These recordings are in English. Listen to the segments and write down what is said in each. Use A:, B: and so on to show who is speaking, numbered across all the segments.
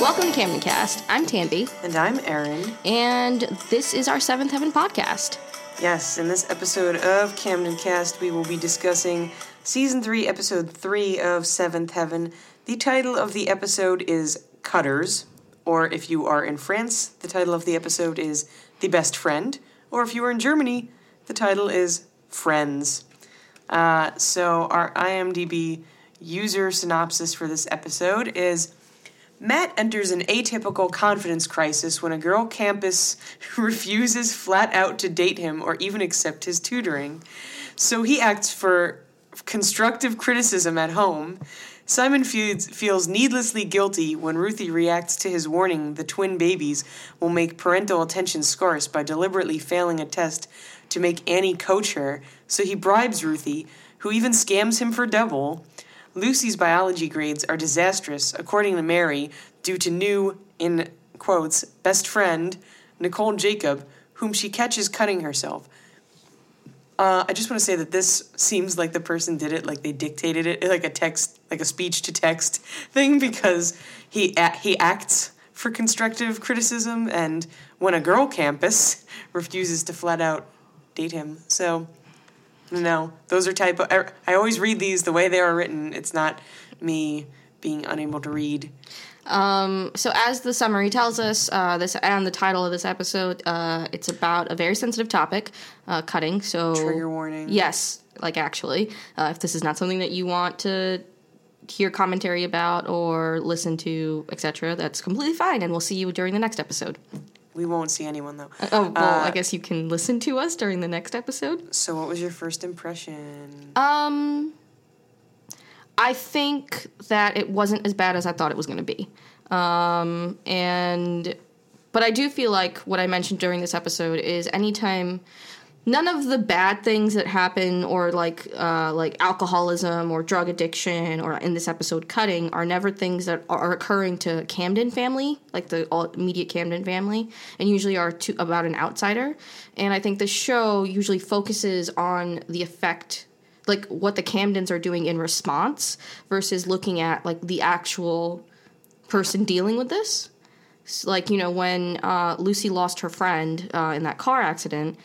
A: Welcome to Camden Cast. I'm Tanby,
B: And I'm Erin.
A: and this is our Seventh Heaven podcast.
B: Yes, in this episode of Camden Cast, we will be discussing Season 3, Episode 3 of Seventh Heaven. The title of the episode is Cutters, or if you are in France, the title of the episode is The Best Friend, or if you are in Germany, the title is Friends. Uh, so, our IMDb user synopsis for this episode is Matt enters an atypical confidence crisis when a girl campus refuses flat out to date him or even accept his tutoring. So he acts for constructive criticism at home. Simon feels, needlessly guilty when Ruthie reacts to his warning the twin babies will make parental attention scarce by deliberately failing a test to make Annie coach her, so he bribes Ruthie, who even scams him for double. Lucy's biology grades are disastrous, according to Mary, due to new, in quotes, best friend, Nicole Jacob, whom she catches cutting herself. Uh, I just want to say that this seems like the person did it, like they dictated it, like a text, like a speech to text thing, because he a- he acts for constructive criticism, and when a girl campus refuses to flat out date him, so no, those are typo. I, I always read these the way they are written. It's not me being unable to read.
A: Um, so, as the summary tells us, uh, this and the title of this episode, uh, it's about a very sensitive topic, uh, cutting. So,
B: Trigger warning.
A: Yes, like actually, uh, if this is not something that you want to hear commentary about or listen to, etc., that's completely fine, and we'll see you during the next episode.
B: We won't see anyone though.
A: Oh, well, I
B: Uh,
A: guess you can listen to us during the next episode.
B: So, what was your first impression?
A: Um, I think that it wasn't as bad as I thought it was going to be. Um, and but I do feel like what I mentioned during this episode is anytime none of the bad things that happen or like uh, like alcoholism or drug addiction or in this episode cutting are never things that are occurring to Camden family like the immediate Camden family and usually are to, about an outsider. And I think the show usually focuses on the effect like what the Camdens are doing in response versus looking at like the actual person dealing with this. Like you know when uh, Lucy lost her friend uh, in that car accident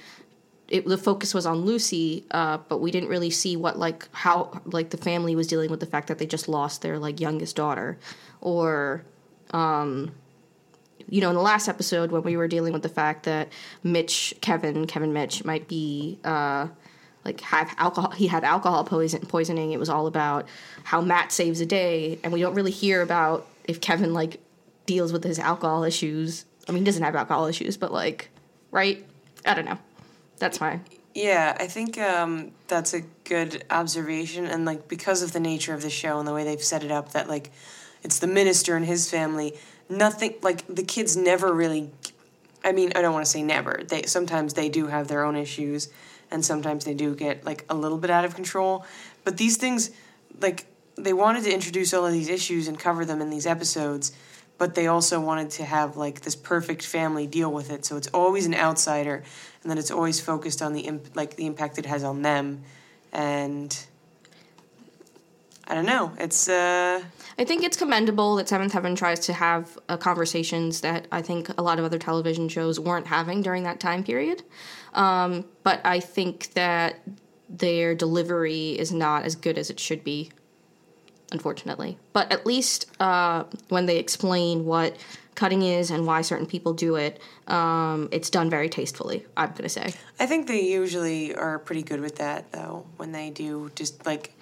A: it, the focus was on Lucy, uh, but we didn't really see what like how like the family was dealing with the fact that they just lost their like youngest daughter, or um, you know in the last episode when we were dealing with the fact that Mitch Kevin Kevin Mitch might be uh, like have alcohol he had alcohol poison poisoning. It was all about how Matt saves a day, and we don't really hear about if Kevin like deals with his alcohol issues. I mean, he doesn't have alcohol issues, but like, right? I don't know. That's my
B: Yeah, I think um, that's a good observation, and like because of the nature of the show and the way they've set it up, that like it's the minister and his family. Nothing like the kids never really. I mean, I don't want to say never. They sometimes they do have their own issues, and sometimes they do get like a little bit out of control. But these things, like they wanted to introduce all of these issues and cover them in these episodes, but they also wanted to have like this perfect family deal with it. So it's always an outsider, and then it's always focused on the imp- like the impact it has on them, and I don't know. It's uh
A: I think it's commendable that Seventh Heaven tries to have uh, conversations that I think a lot of other television shows weren't having during that time period. Um, but I think that their delivery is not as good as it should be, unfortunately. But at least uh, when they explain what cutting is and why certain people do it, um, it's done very tastefully, I'm going to say.
B: I think they usually are pretty good with that though when they do just like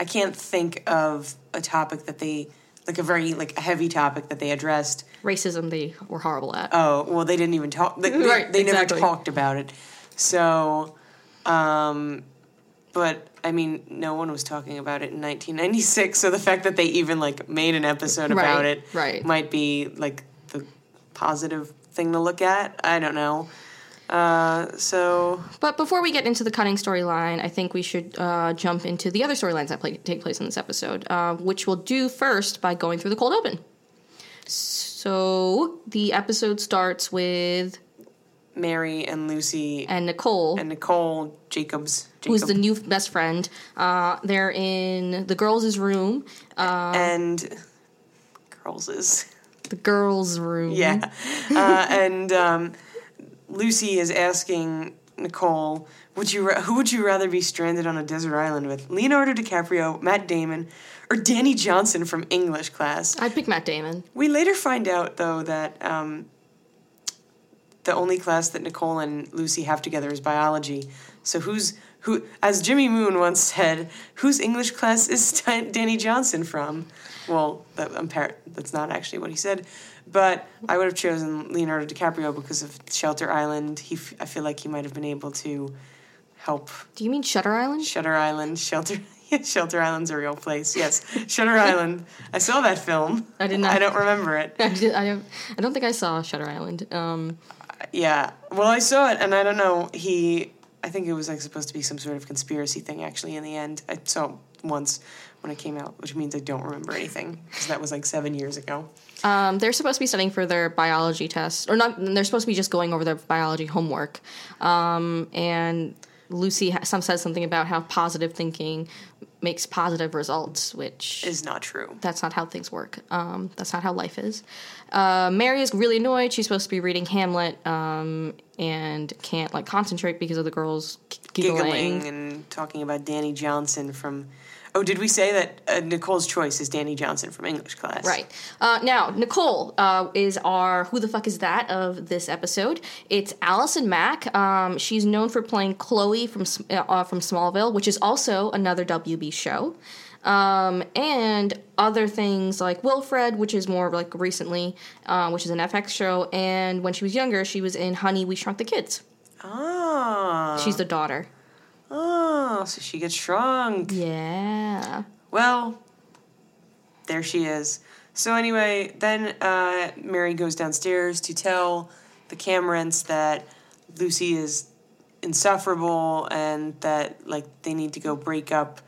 B: I can't think of a topic that they like a very like a heavy topic that they addressed.
A: Racism, they were horrible at.
B: Oh, well they didn't even talk they, they,
A: Right,
B: they
A: exactly.
B: never talked about it. So um but I mean no one was talking about it in 1996 so the fact that they even like made an episode about
A: Right,
B: it
A: right.
B: might be like the positive thing to look at. I don't know. Uh, so
A: But before we get into the cutting storyline, I think we should uh, jump into the other storylines that play, take place in this episode, uh, which we'll do first by going through the cold open. So the episode starts with
B: Mary and Lucy
A: and Nicole,
B: and Nicole Jacobs, Jacob,
A: who's the new best friend. Uh, they're in the girls' room. Uh,
B: and girls
A: the girls' room.
B: Yeah. Uh, and um, Lucy is asking Nicole, "Would you ra- who would you rather be stranded on a desert island with? Leonardo DiCaprio, Matt Damon, or Danny Johnson from English class?"
A: I'd pick Matt Damon.
B: We later find out though that um, the only class that Nicole and Lucy have together is biology. So who's who? As Jimmy Moon once said, "Whose English class is Danny Johnson from?" Well, that, par- that's not actually what he said, but I would have chosen Leonardo DiCaprio because of Shelter Island. He, f- I feel like he might have been able to help
A: Do you mean Shutter Island?
B: Shutter Island. Shelter. Shelter Island's a real place. Yes, Shutter Island. I saw that film.
A: I did not-
B: I don't remember it.
A: I, did, I, don't, I don't think I saw Shutter Island. Um,
B: Yeah. Well, I saw it, and I don't know. He, I think it was like supposed to be some sort of conspiracy thing. Actually, in the end, I saw it once when it came out, which means I don't remember anything because that was like seven years ago.
A: Um, they're supposed to be studying for their biology test, or not. They're supposed to be just going over their biology homework. Um, and Lucy ha- some says something about how positive thinking makes positive results, which
B: Is not true.
A: that's not how things work. Um, that's not how life is. Uh, Mary is really annoyed. She's supposed to be reading Hamlet um, and can't like concentrate because of the girls giggling.
B: Giggling and talking about Danny Johnson from. Oh, did we say that uh, Nicole's choice is Danny Johnson from English class?
A: Right. Uh, now, Nicole uh, is our Who the Fuck Is That of this episode. It's Allison Mack. Um, she's known for playing Chloe from, uh, from Smallville, which is also another WB show. Um, and other things like Wilfred, which is more like recently, uh, which is an FX show. And when she was younger, she was in Honey, We Shrunk the Kids.
B: Ah.
A: She's the daughter.
B: Oh, so she gets shrunk.
A: Yeah.
B: Well, there she is. So anyway, then uh, Mary goes downstairs to tell the Camerons that Lucy is insufferable and that like they need to go break up.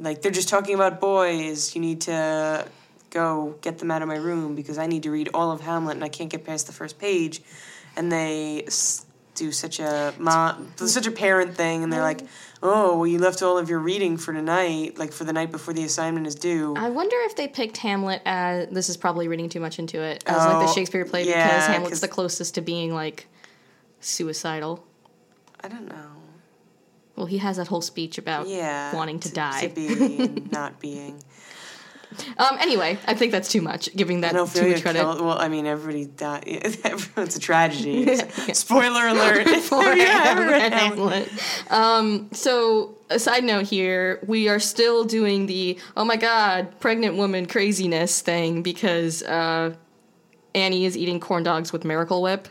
B: Like they're just talking about boys. You need to go get them out of my room because I need to read all of Hamlet and I can't get past the first page. And they do such a mom, such a parent thing, and they're like, "Oh, well, you left all of your reading for tonight, like for the night before the assignment is due."
A: I wonder if they picked Hamlet as this is probably reading too much into it as like the
B: Oh,
A: Shakespeare play
B: yeah,
A: because Hamlet's the closest to being like suicidal.
B: I don't know.
A: Well, he has that whole speech about
B: Yeah,
A: wanting to, die.
B: to be and not being.
A: um. Anyway, I think that's too much. Giving that too much credit.
B: killed. Well, I mean, everybody died. Everyone's a tragedy. Spoiler alert!
A: for
B: Have you ever read
A: Hamlet.
B: Hamlet?
A: Um, so, a side note here, we are still doing the oh my god, pregnant woman craziness thing because uh, Annie is eating corn dogs with Miracle Whip.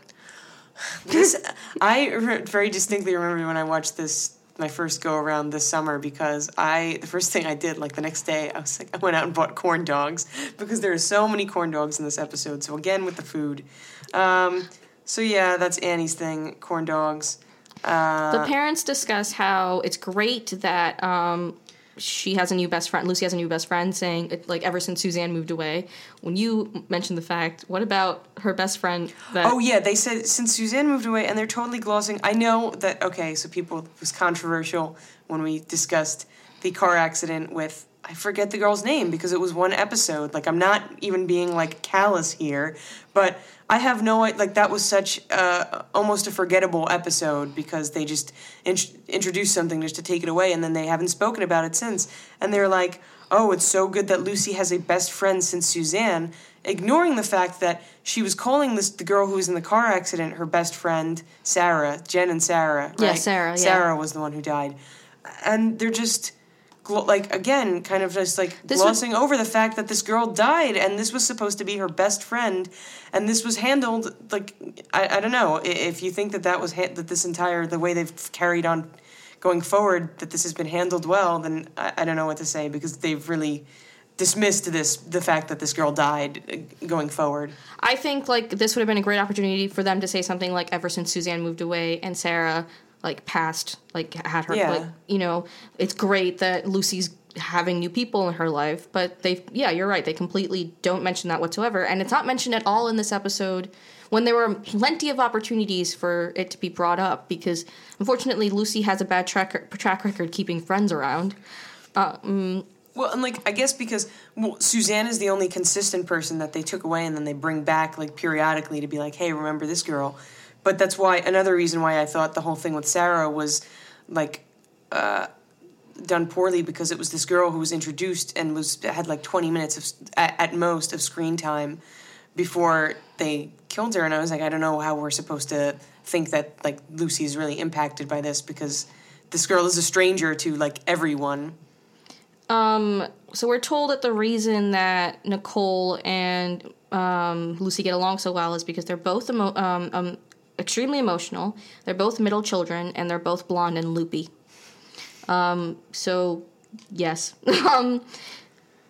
B: This I re- very distinctly remember when I watched this my first go around this summer because I the first thing I did like the next day I was like I went out and bought corn dogs because there are so many corn dogs in this episode. So again with the food, um, so yeah, that's Annie's thing, corn dogs. Uh,
A: The parents discuss how it's great that um, she has a new best friend. Lucy has a new best friend, saying like ever since Suzanne moved away. When you mentioned the fact, what about her best friend? That
B: Oh yeah, they said since Suzanne moved away, and they're totally glossing. I know that okay, so people it was controversial when we discussed the car accident with I forget the girl's name because it was one episode. Like I'm not even being like callous here, but I have no like that was such uh, almost a forgettable episode because they just int- introduced something just to take it away, and then they haven't spoken about it since. And they're like, oh, it's so good that Lucy has a best friend since Suzanne, ignoring the fact that she was calling this the girl who was in the car accident her best friend Sarah, Jen and Sarah. Right?
A: Yeah, Sarah, yeah.
B: Sarah was the one who died, and they're just. Like again, kind of just like
A: This was-
B: glossing over the fact that this girl died, and this was supposed to be her best friend, and this was handled like I, I don't know if you think that that was ha- that this entire the way they've carried on going forward that this has been handled well, then I, I don't know what to say because they've really dismissed this the fact that this girl died uh, going forward.
A: I think like this would have been a great opportunity for them to say something like ever since Suzanne moved away and Sarah like past like had her
B: Yeah.
A: like you know it's great that Lucy's having new people in her life but they yeah you're right they completely don't mention that whatsoever and it's not mentioned at all in this episode when there were plenty of opportunities for it to be brought up because unfortunately Lucy has a bad track track record keeping friends around
B: Well, Well, and like I guess because well, Suzanne is the only consistent person that they took away and then they bring back like periodically to be like, hey, remember this girl. But that's why another reason why I thought the whole thing with Sarah was like uh, done poorly because it was this girl who was introduced and was had like twenty minutes of at, at most of screen time before they killed her, and I was like, I don't know how we're supposed to think that like Lucy is really impacted by this because this girl is a stranger to like everyone.
A: Um, so we're told that the reason that Nicole and um, Lucy get along so well is because they're both emo- um, um, extremely emotional. They're both middle children, and they're both blonde and loopy. Um, so yes, um,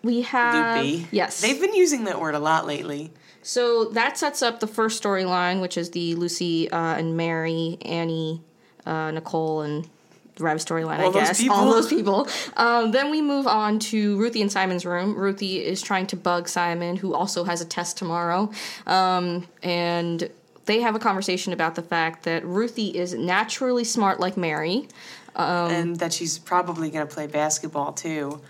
A: we have
B: Loopy.
A: yes.
B: They've been using that word a lot lately.
A: So that sets up the first storyline, which is the Lucy uh, and Mary, Annie, uh, Nicole, and the Rev storyline. I
B: All those
A: guess
B: people.
A: all those people. Um, then we move on to Ruthie and Simon's room. Ruthie is trying to bug Simon, who also has a test tomorrow, um, and they have a conversation about the fact that Ruthie is naturally smart like Mary. Um,
B: and that she's probably going to play basketball too.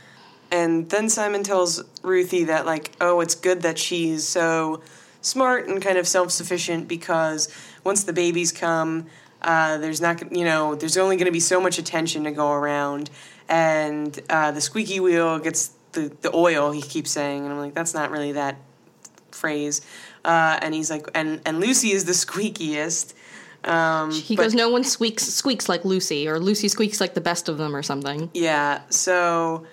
B: And then Simon tells Ruthie that, like, oh, it's good that she's so smart and kind of self sufficient because once the babies come, uh, there's not, you know, there's only going to be so much attention to go around. And uh, the squeaky wheel gets the, the oil, he keeps saying. And I'm like, that's not really that phrase. Uh, and he's like, and, and Lucy is the squeakiest. Um,
A: He
B: but-
A: goes, "No one squeaks squeaks like Lucy, or Lucy squeaks like the best of them, or something."
B: Yeah, so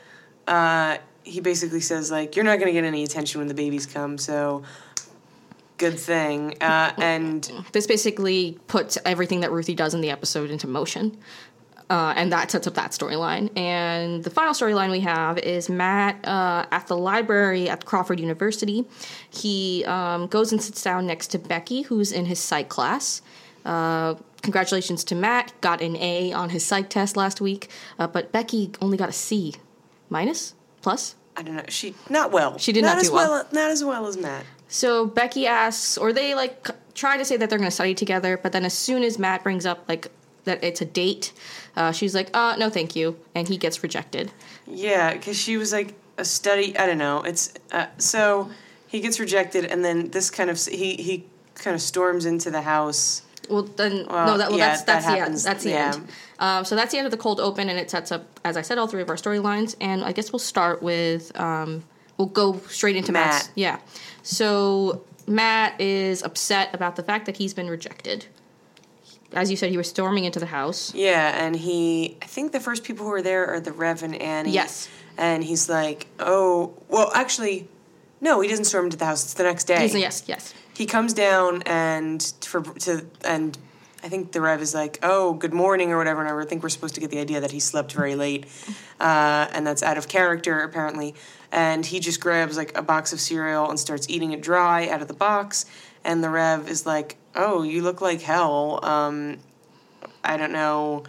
B: uh, he basically says like, "You're not going to get any attention when the babies come." So good thing. Uh, and
A: This basically puts everything that Ruthie does in the episode into motion. Uh, and that sets up that storyline. And the final storyline we have is Matt uh, at the library at Crawford University. He um, goes and sits down next to Becky, who's in his psych class. Uh, congratulations to Matt, got an A on his psych test last week, uh, but Becky only got a C. Minus? Plus?
B: I don't know. She not well.
A: She did
B: not
A: not
B: as
A: do well.
B: Not as well as Matt.
A: So Becky asks, or they like c- try to say that they're going to study together, but then as soon as Matt brings up like that it's a date, uh, she's like, "Uh, no, thank you," and he gets rejected.
B: Yeah, because she was like a study. I don't know. It's uh, so he gets rejected, and then this kind of he he kind of storms into the house.
A: Well, then
B: Well,
A: no, that well,
B: yeah,
A: that's
B: that
A: that's the end. That's the
B: yeah.
A: end. Um, so that's the end of the cold open, and it sets up, as I said, all three of our storylines. And I guess we'll start with um, we'll go straight into
B: Matt.
A: Matt's. Yeah. So Matt is upset about the fact that he's been rejected. As you said, he was storming into the house.
B: Yeah, and he. I think the first people who were there are the Rev and Annie.
A: Yes.
B: And he's like, oh, well, actually, no, he doesn't storm into the house. It's the next day.
A: He's, yes, yes.
B: he comes down and for to and I think the Rev is like, "Oh, good morning" or whatever. And I think we're supposed to get the idea that he slept very late, uh, and that's out of character apparently. And he just grabs like a box of cereal and starts eating it dry out of the box. And the Rev is like, "Oh, you look like hell." Um, I don't know.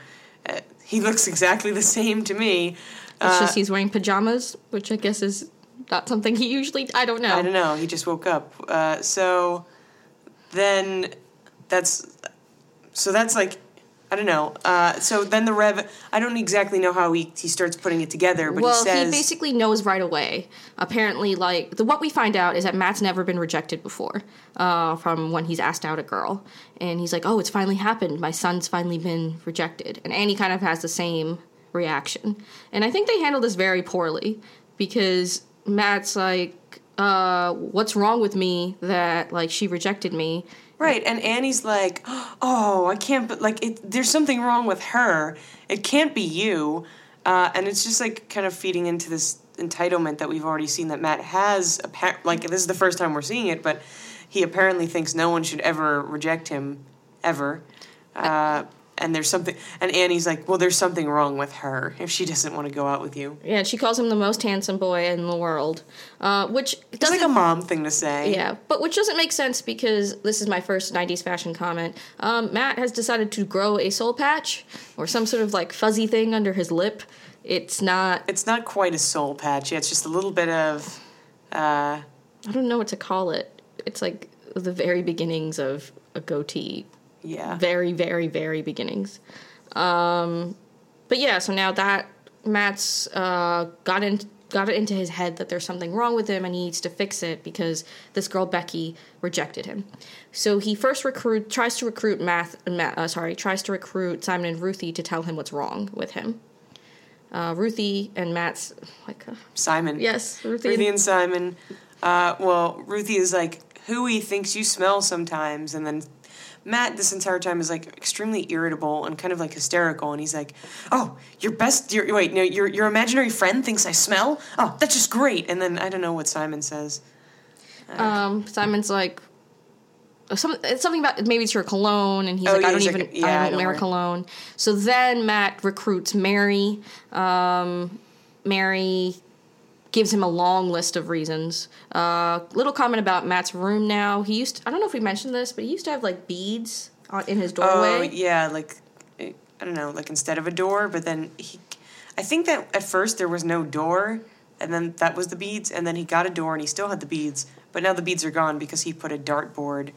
B: Uh, he looks exactly the same to me.
A: It's
B: Uh,
A: just he's wearing pajamas, which I guess is not something he usually. I don't know.
B: I don't know. He just woke up. Uh, so then that's so that's like I don't know. Uh, so then the Rev. I don't exactly know how he he starts putting it together, but
A: well,
B: he says
A: basically knows right away. Apparently, like the what we find out is that Matt's never been rejected before, uh, from when he's asked out a girl, and he's like, "Oh, it's finally happened. My son's finally been rejected." And Annie kind of has the same reaction, and I think they handle this very poorly because Matt's like, uh, "What's wrong with me that like she rejected me?"
B: Right, and Annie's like, "Oh, I can't." But like, it, there's something wrong with her. It can't be you. Uh, and it's just like kind of feeding into this entitlement that we've already seen that Matt has. Like this is the first time we're seeing it, but he apparently thinks no one should ever reject him, ever. Uh, and there's something, and Annie's like, well, there's something wrong with her if she doesn't want to go out with you.
A: Yeah, she calls him the most handsome boy in the world, uh, which
B: It's
A: doesn't
B: like a mom thing to say.
A: Yeah, but which doesn't make sense because this is my first 90s fashion comment. Um, Matt has decided to grow a soul patch or some sort of like fuzzy thing under his lip. It's not,
B: It's not quite a soul patch. Yeah, It's just a little bit of. Uh,
A: I don't know what to call it. It's like the very beginnings of a goatee.
B: Yeah.
A: Very, very, very beginnings. Um, but yeah, so now that Matt's uh, got in, got it into his head that there's something wrong with him and he needs to fix it because this girl Becky rejected him. So he first recruit tries to recruit Math, Matt, uh, sorry, tries to recruit Simon and Ruthie to tell him what's wrong with him. Uh, Ruthie and Matt's like uh,
B: Simon.
A: yes, Ruthie,
B: Ruthie
A: and,
B: and Simon. Uh, well, Ruthie is like, Hooey thinks you smell sometimes, and then Matt this entire time is like extremely irritable and kind of like hysterical, and he's like, "Oh, your best, your wait, no, your your imaginary friend thinks I smell. Oh, that's just great." And then I don't know what Simon says.
A: um, Simon's like. uh, Some, it's something about maybe it's your cologne, and he's
B: Oh,
A: like,
B: yeah,
A: I don't even,
B: like, yeah, I
A: don't wear cologne. So then Matt recruits Mary. Um, Mary gives him a long list of reasons. Uh, little comment about Matt's room now. He used, to, I don't know if we mentioned this, but he used to have like beads on, in his doorway.
B: Oh
A: doorway.
B: yeah, like I don't know, like instead of a door, but then he, I think that at first there was no door, and then that was the beads, and then he got a door and he still had the beads, but now the beads are gone because he put a dartboard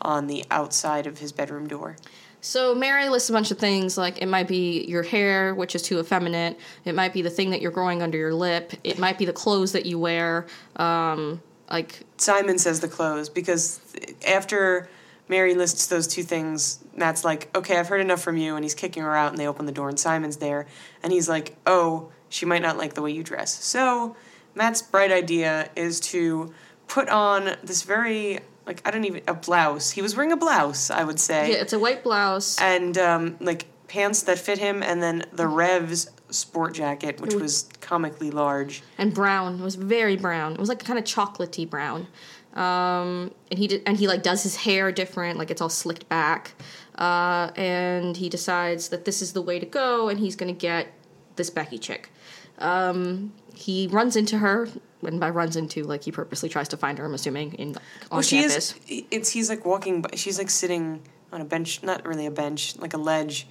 B: on the outside of his bedroom door.
A: So Mary lists a bunch of things like it might be your hair, which is too effeminate. It might be the thing that you're growing under your lip. It might be the clothes that you wear. Um, like
B: Simon says the clothes because after Mary lists those two things, Matt's like, "Okay, I've heard enough from you," and he's kicking her out, and they open the door, and Simon's there, and he's like, "Oh, she might not like the way you dress." So Matt's bright idea is to put on this very like I don't even a blouse. He was wearing a blouse, I would say,
A: yeah, it's a white blouse.
B: and um, like pants that fit him, and then the Revs sport jacket, which was comically large.
A: and brown. It was very brown. It was like kind of chocolatey brown. Um, and he did, and he like does his hair different, like it's all slicked back. Uh, and he decides that this is the way to go, and he's gonna get this Becky chick. Um, he runs into her, and by runs into, like he purposely tries to find her. I'm assuming in on
B: Well, she
A: campus.
B: is. It's he's like walking. by She's like sitting on a bench, not really a bench, like a ledge,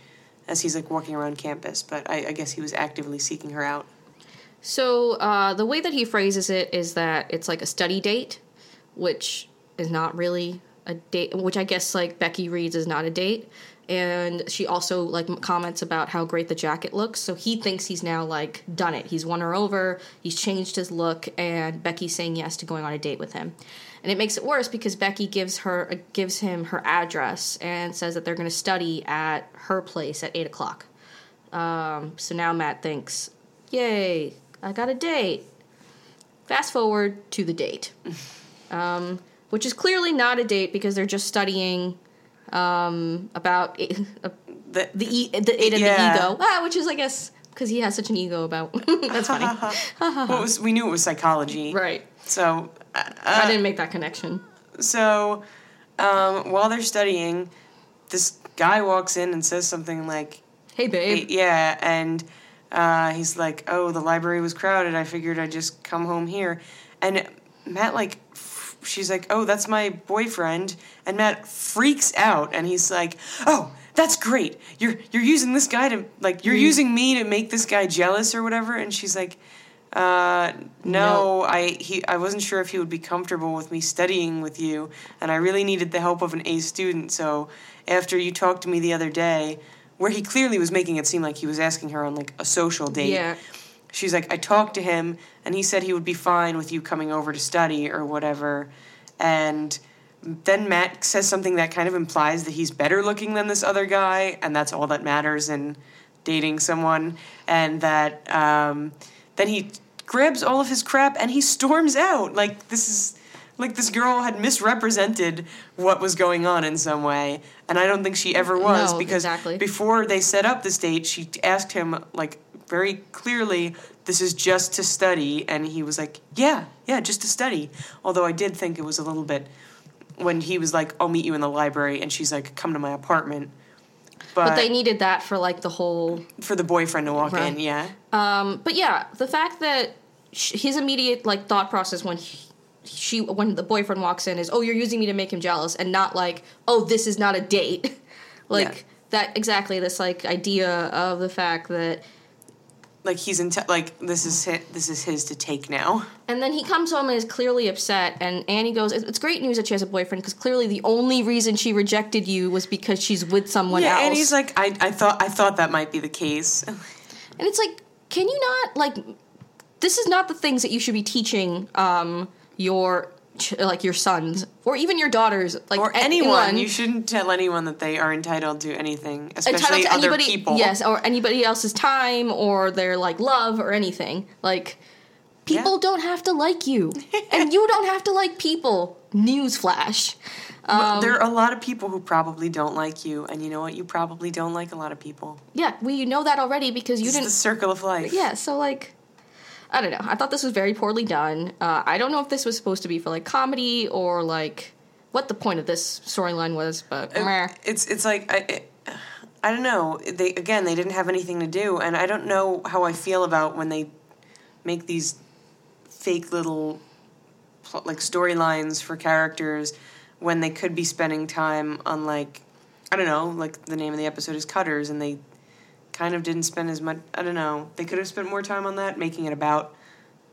B: as he's like walking around campus. But I, I guess he was actively seeking her out.
A: So uh, the way that he phrases it is that it's like a study date, which is not really a date. Which I guess like Becky reads is not a date, and she also like comments about how great the jacket looks. So he thinks he's now like done it. He's won her over. He's changed his look, and Becky's saying yes to going on a date with him. And it makes it worse because Becky gives her uh, gives him her address and says that they're going to study at her place at eight o'clock. Um, so now Matt thinks, "Yay, I got a date." Fast forward to the date, um, which is clearly not a date because they're just studying um, about it, uh,
B: The,
A: the e- the it and
B: Yeah.
A: the ego, ah, which is I guess because he has such an ego about. That's funny,
B: well, was, we knew it was psychology,
A: right?
B: So, uh,
A: I didn't make that connection.
B: so um, while they're studying, this guy walks in and says something like,
A: Hey, babe.
B: Yeah, and uh, he's like, "Oh, the library was crowded. I figured I'd just come home here." And Matt like, she's like, "Oh, that's my boyfriend," and Matt freaks out, and he's like, "Oh." That's great. You're you're using this guy to like you're using me to make this guy jealous or whatever. And she's like, uh, no,
A: No.
B: I he I wasn't sure if he would be comfortable with me studying with you, and I really needed the help of an A student. So after you talked to me the other day, where he clearly was making it seem like he was asking her on like a social date,
A: Yeah.
B: She's like, I talked to him, and he said he would be fine with you coming over to study or whatever, and. Then Matt says something that kind of implies that he's better looking than this other guy, and that's all that matters in dating someone. And that um, then he grabs all of his crap and he storms out. Like this is like this girl had misrepresented what was going on in some way, and I don't think she ever was
A: No,
B: because
A: exactly.
B: before they set up this date, she asked him like very clearly, "This is just to study," and he was like, "Yeah, yeah, just to study." Although I did think it was a little bit when he was like, "I'll meet you in the library," and she's like, "Come to my apartment." But,
A: But they needed that for like the whole
B: for the boyfriend to walk
A: Right.
B: in, yeah.
A: Um, but yeah, the fact that sh- his immediate like thought process when he, she when the boyfriend walks in is, "Oh, you're using me to make him jealous," and not like, "Oh, this is not a date." like
B: Yeah.
A: that exactly this like idea of the fact that
B: like he's in like this is his, this is his to take now.
A: and then he comes home and is clearly upset and Annie goes it's great news that she has a boyfriend because clearly the only reason she rejected you was because she's with someone
B: yeah,
A: else
B: and he's like, I, I thought I thought that might be the case.
A: And it's like, can you not like? this is not the things that you should be teaching um, your ch- like your sons or even your daughters like
B: or
A: a-
B: anyone. You shouldn't tell anyone that they are entitled to anything, especially
A: entitled to
B: other
A: anybody
B: people.
A: yes or anybody else's time or their like love or anything like people
B: Yeah.
A: don't have to like you and you don't have to like people newsflash Um,
B: there are a lot of people who probably don't like you, and you know what? You probably don't like a lot of people.
A: yeah we know that already because you
B: It's
A: didn't
B: the circle of life.
A: yeah so like i don't know i thought this was very poorly done uh, i don't know if this was supposed to be for like comedy or like what the point of this storyline was but meh.
B: It's it's like I. It, I don't know. They again, they didn't have anything to do, and I don't know how I feel about when they make these fake little like storylines for characters when they could be spending time on like I don't know, like the name of the episode is Cutters, and they kind of didn't spend as much. I don't know. They could have spent more time on that, making it about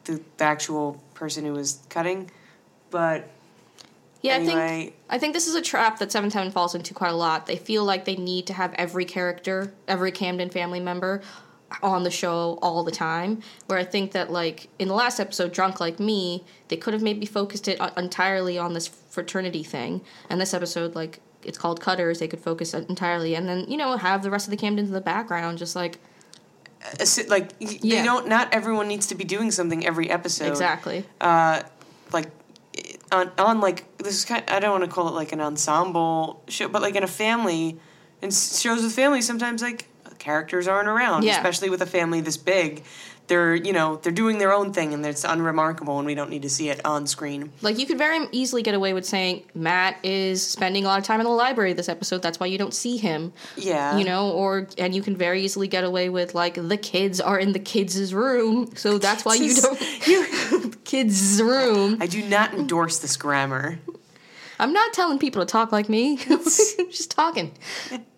B: the, the actual person who was cutting, but
A: yeah i think i think this is a trap that Seventh Heaven falls into quite a lot they feel like they need to have every character every camden family member on the show all the time where i think that like in the last episode drunk like me they could have maybe focused it uh, entirely on this fraternity thing and this episode like it's called cutters they could focus entirely and then you know have the rest of the camdens in the background just like
B: like y-
A: Yeah.
B: they don't. Not everyone needs to be doing something every episode.
A: exactly
B: uh, like on on like this is kind. I don't want to call it like an ensemble show, but like in a family, in s- shows with families, sometimes like characters aren't around,
A: Yeah.
B: especially with a family this big. They're you know they're doing their own thing and it's unremarkable and we don't need to see it on screen.
A: Like you could very easily get away with saying Matt is spending a lot of time in the library this episode. That's why you don't see him.
B: Yeah,
A: You know, or and you can very easily get away with like the kids are in the kids' room, so that's why you don't you kids' room.
B: I do not endorse this grammar.
A: I'm not telling people to talk like me. Just talking.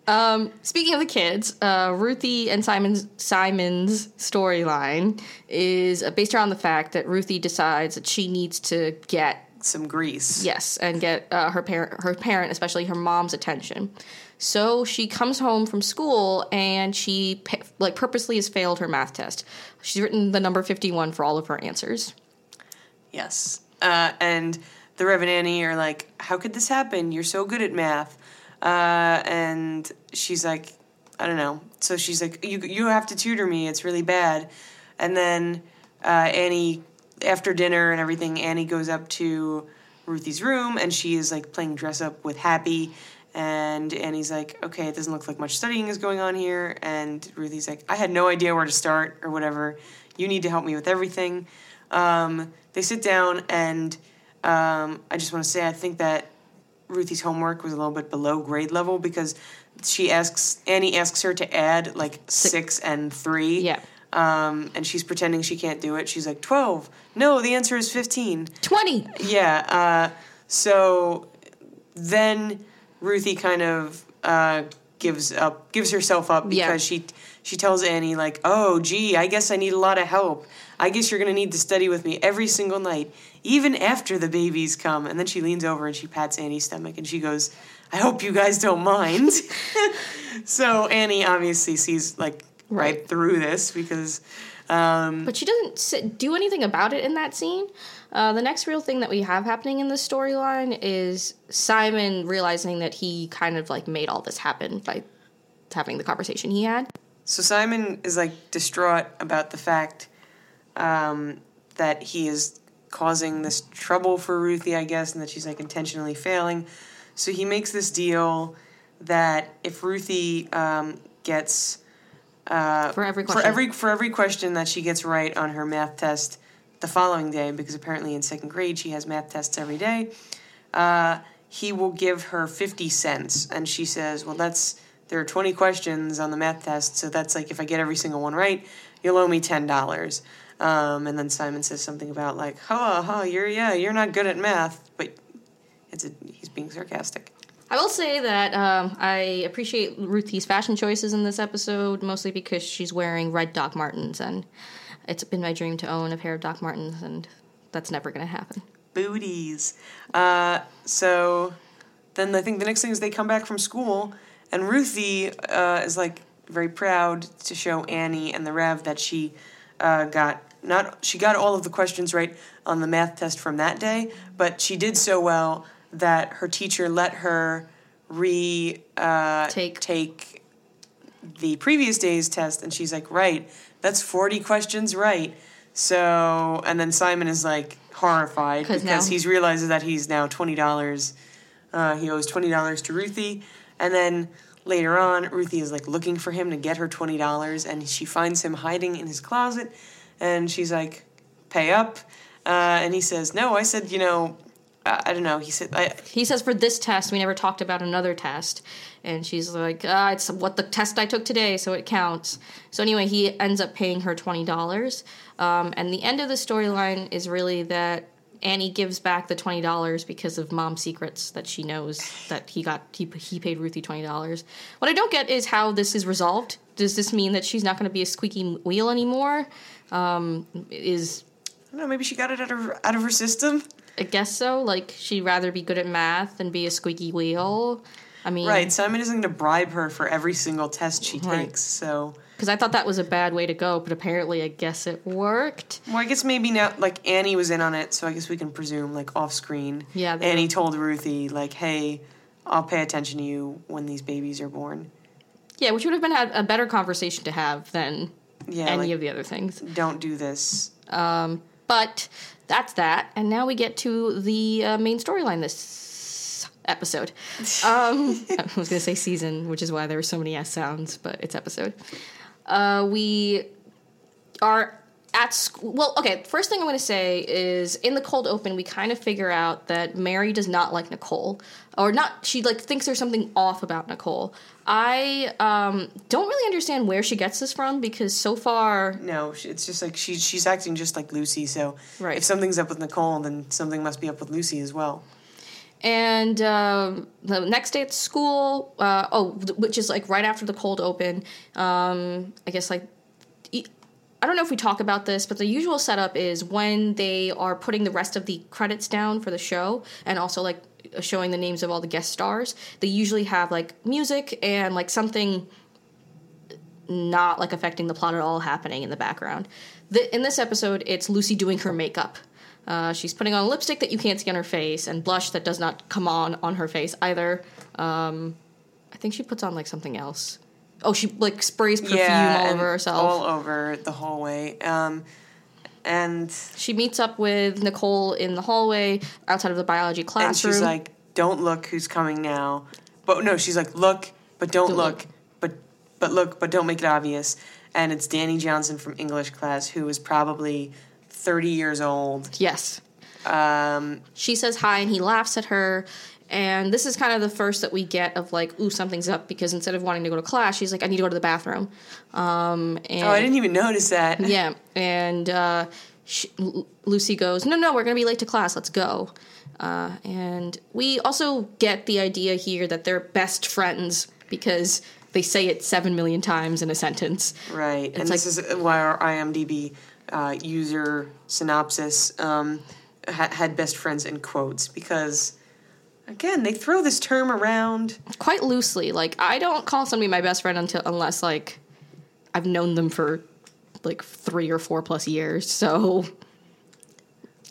A: Um, speaking of the kids, uh, Ruthie and Simon's Simon's storyline is uh, based around the fact that Ruthie decides that she needs to get
B: Some grease.
A: Yes, and get uh, her parent, her parent, especially her mom's attention. So she comes home from school and she like purposely has failed her math test. She's written the number fifty one for all of her answers.
B: Yes. Uh, and the Rev and Annie are like, How could this happen? You're so good at math. Uh, and she's like, I don't know. So she's like, You, you have to tutor me. It's really bad. And then uh, Annie, after dinner and everything, Annie goes up to Ruthie's room and she is like playing dress up with Happy. And Annie's like, okay, it doesn't look like much studying is going on here. And Ruthie's like, I had no idea where to start or whatever. You need to help me with everything. Um, they sit down, and um, I just want to say I think that Ruthie's homework was a little bit below grade level because she asks Annie asks her to add like six and three.
A: Yeah.
B: Um, and she's pretending she can't do it. She's like twelve. No, the answer is fifteen.
A: Twenty.
B: Yeah. Uh, so then Ruthie kind of uh, gives up, gives herself up because
A: Yeah.
B: she she tells Annie like, "Oh, gee, I guess I need a lot of help. I guess you're gonna need to study with me every single night, even after the babies come." And then she leans over and she pats Annie's stomach and she goes, "I hope you guys don't mind." so Annie obviously sees like right,
A: Right.
B: through this because. Um,
A: But she doesn't sit, do anything about it in that scene. Uh, the next real thing that we have happening in this storyline is Simon realizing that he kind of like made all this happen by having the conversation he had.
B: So Simon is like distraught about the fact um, that he is causing this trouble for Ruthie, I guess, and that she's like intentionally failing. So he makes this deal that if Ruthie um, gets uh,
A: For every
B: for
A: question.
B: every for every question that she gets right on her math test the following day, because apparently in second grade she has math tests every day, uh, he will give her fifty cents, and she says, "Well, that's there are twenty questions on the math test, so that's like if I get every single one right, you'll owe me ten dollars." Um, and then Simon says something about like, "Ha ha, you're yeah, you're not good at math," but it's a, he's being sarcastic.
A: I will say that um, I appreciate Ruthie's fashion choices in this episode, mostly because she's wearing red Doc Martens, and it's been my dream to own a pair of Doc Martens, and that's never going to happen.
B: booties. Uh, so then I think the next thing is they come back from school, and Ruthie uh, is like very proud to show Annie and the Rev that she uh, got not she got all of the questions right on the math test from that day, but she did so well that her teacher let her re uh,
A: Take.
B: take the previous day's test, and she's like, right, that's forty questions right. So, and then Simon is like horrified because
A: now-
B: he's realizes that he's now twenty dollars. Uh, he owes twenty dollars to Ruthie, and then later on, Ruthie is like looking for him to get her twenty dollars, and she finds him hiding in his closet, and she's like, "Pay up," uh, and he says, "No, I said, you know, I, I don't know." He said, I,
A: He says for this test, we never talked about another test. And she's like, ah, it's what the test I took today, so it counts. So anyway, he ends up paying her $20. Um, and the end of the storyline is really that Annie gives back the $20 because of mom's secrets that she knows that he got, he, he paid Ruthie $20. What I don't get is how this is resolved. Does this mean that she's not going to be a squeaky wheel anymore? Um, is
B: I don't know, maybe she got it out of her, out of her system.
A: I guess so. Like she'd rather be good at math than be a squeaky wheel. I mean,
B: Right, Simon isn't going to bribe her for every single test she
A: Right.
B: takes. So,
A: Because I thought that was a bad way to go, but apparently, I guess it worked.
B: well, I guess maybe now, like Annie was in on it, so I guess we can presume, like off screen,
A: Yeah,
B: Annie
A: were.
B: told Ruthie, like, "Hey, I'll pay attention to you when these babies are born."
A: Yeah, which would have been a a better conversation to have than
B: Yeah,
A: any
B: like,
A: of the other things.
B: don't do this.
A: But that's that, and now we get to the uh, main storyline this episode. Um, I was going to say season, which is why there were so many S sounds, but it's episode. Uh, we are at school. Well, okay. First thing I'm going to say is in the cold open, we kind of figure out that Mary does not like Nicole, or not. She like thinks there's something off about Nicole. I um, don't really understand where she gets this from because so far,
B: No, it's just like she's she's acting just like Lucy. So,
A: Right.
B: if something's up with Nicole, then something must be up with Lucy as well.
A: And um, the next day at school, uh, oh, which is like right after the cold open. Um, I guess like I don't know if we talk about this, but the usual setup is when they are putting the rest of the credits down for the show and also like showing the names of all the guest stars, they usually have like music and like something not like affecting the plot at all happening in the background. The, in this episode, it's Lucy doing her makeup. Uh, she's putting on lipstick that you can't see on her face and blush that does not come on on her face either. Um, I think she puts on like something else. Oh, she like sprays perfume all over herself.
B: all over the hallway. Um, and
A: She meets up with Nicole in the hallway outside of the biology
B: and she's like, "Don't look, who's coming now?" But no, she's like, "Look, but don't,
A: Don't
B: look.
A: look.
B: but but look, but don't make it obvious." And it's Danny Johnson from English class, who is probably thirty years old.
A: yes.
B: Um,
A: She says hi and he laughs at her. And this is kind of the first that we get of like, ooh, something's up because instead of wanting to go to class, she's like, I need to go to the bathroom. Um, and
B: oh, I didn't even notice that.
A: Yeah, and uh, she, L- Lucy goes, "No, no, we're gonna be late to class. Let's go." Uh, and we also get the idea here that they're best friends because they say it seven million times in a sentence.
B: Right, and
A: It's
B: this is why our IMDb uh, user synopsis um, ha- had best friends in quotes because, again, they throw this term around.
A: Quite loosely, like I don't call somebody my best friend until unless like I've known them for like three or four plus years. So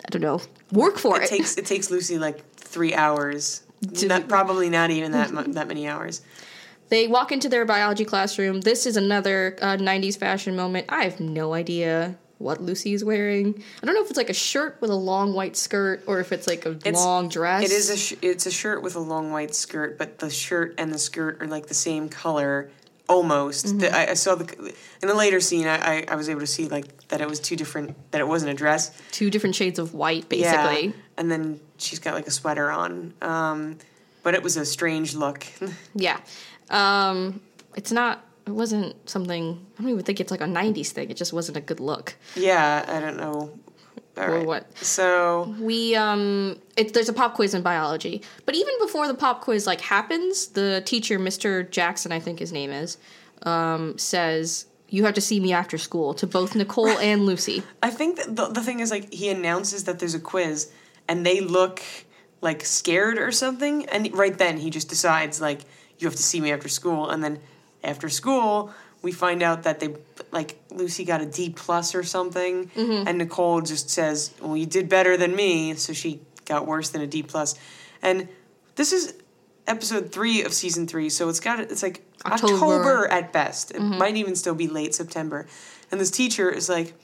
A: I don't know. Work for it.
B: It takes it takes Lucy like three hours. Not, probably not even that that many hours.
A: They walk into their biology classroom. This is another uh, 90s fashion moment. I have no idea what Lucy is wearing. I don't know if it's like a shirt with a long white skirt or if it's like a
B: It's-
A: long dress.
B: It is a sh- it's a shirt with a long white skirt, but the shirt and the skirt are like the same color almost.
A: Mm-hmm.
B: The, I, I saw the in the later scene. I, I I was able to see like that it was two different that it wasn't a dress.
A: two different shades of white, basically.
B: Yeah, and then she's got like a sweater on. Um, but it was a strange look.
A: Yeah. Um, it's not, it wasn't something, I don't even think it's like a 90s thing. It just wasn't a good look.
B: yeah, I don't know. All
A: Or
B: right.
A: what?
B: So
A: We um it, there's a pop quiz in biology. But even before the pop quiz like happens, the teacher, Mr. Jackson, I think his name is, um, says you have to see me after school to both Nicole and Lucy.
B: I think the, the thing is like he announces that there's a quiz, and they look like scared or something, and right then he just decides like you have to see me after school, and then after school we find out that they like Lucy got a D plus or something, mm-hmm. and Nicole just says, "Well, you did better than me," so she got worse than a D plus, and this is episode three of season three, so it's got it's like
A: October.
B: October, at best. It mm-hmm. might even still be late September, and this teacher is like,